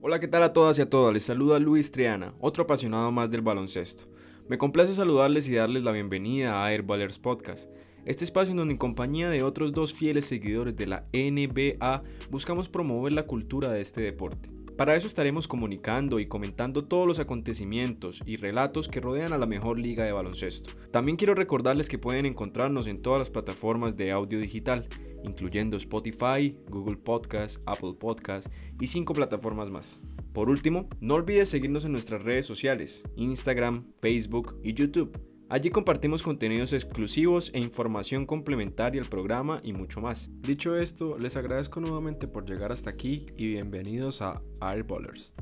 Hola, ¿qué tal a todas y a todas? Les saluda Luis Triana, otro apasionado más del baloncesto. Me complace saludarles y darles la bienvenida a Airballers Podcast, este espacio en donde en compañía de otros dos fieles seguidores de la NBA buscamos promover la cultura de este deporte. Para eso estaremos comunicando y comentando todos los acontecimientos y relatos que rodean a la mejor liga de baloncesto. También quiero recordarles que pueden encontrarnos en todas las plataformas de audio digital incluyendo Spotify, Google Podcast, Apple Podcast y cinco plataformas más. Por último, no olvides seguirnos en nuestras redes sociales, Instagram, Facebook y YouTube. Allí compartimos contenidos exclusivos e información complementaria al programa y mucho más. Dicho esto, les agradezco nuevamente por llegar hasta aquí y bienvenidos a Airballers.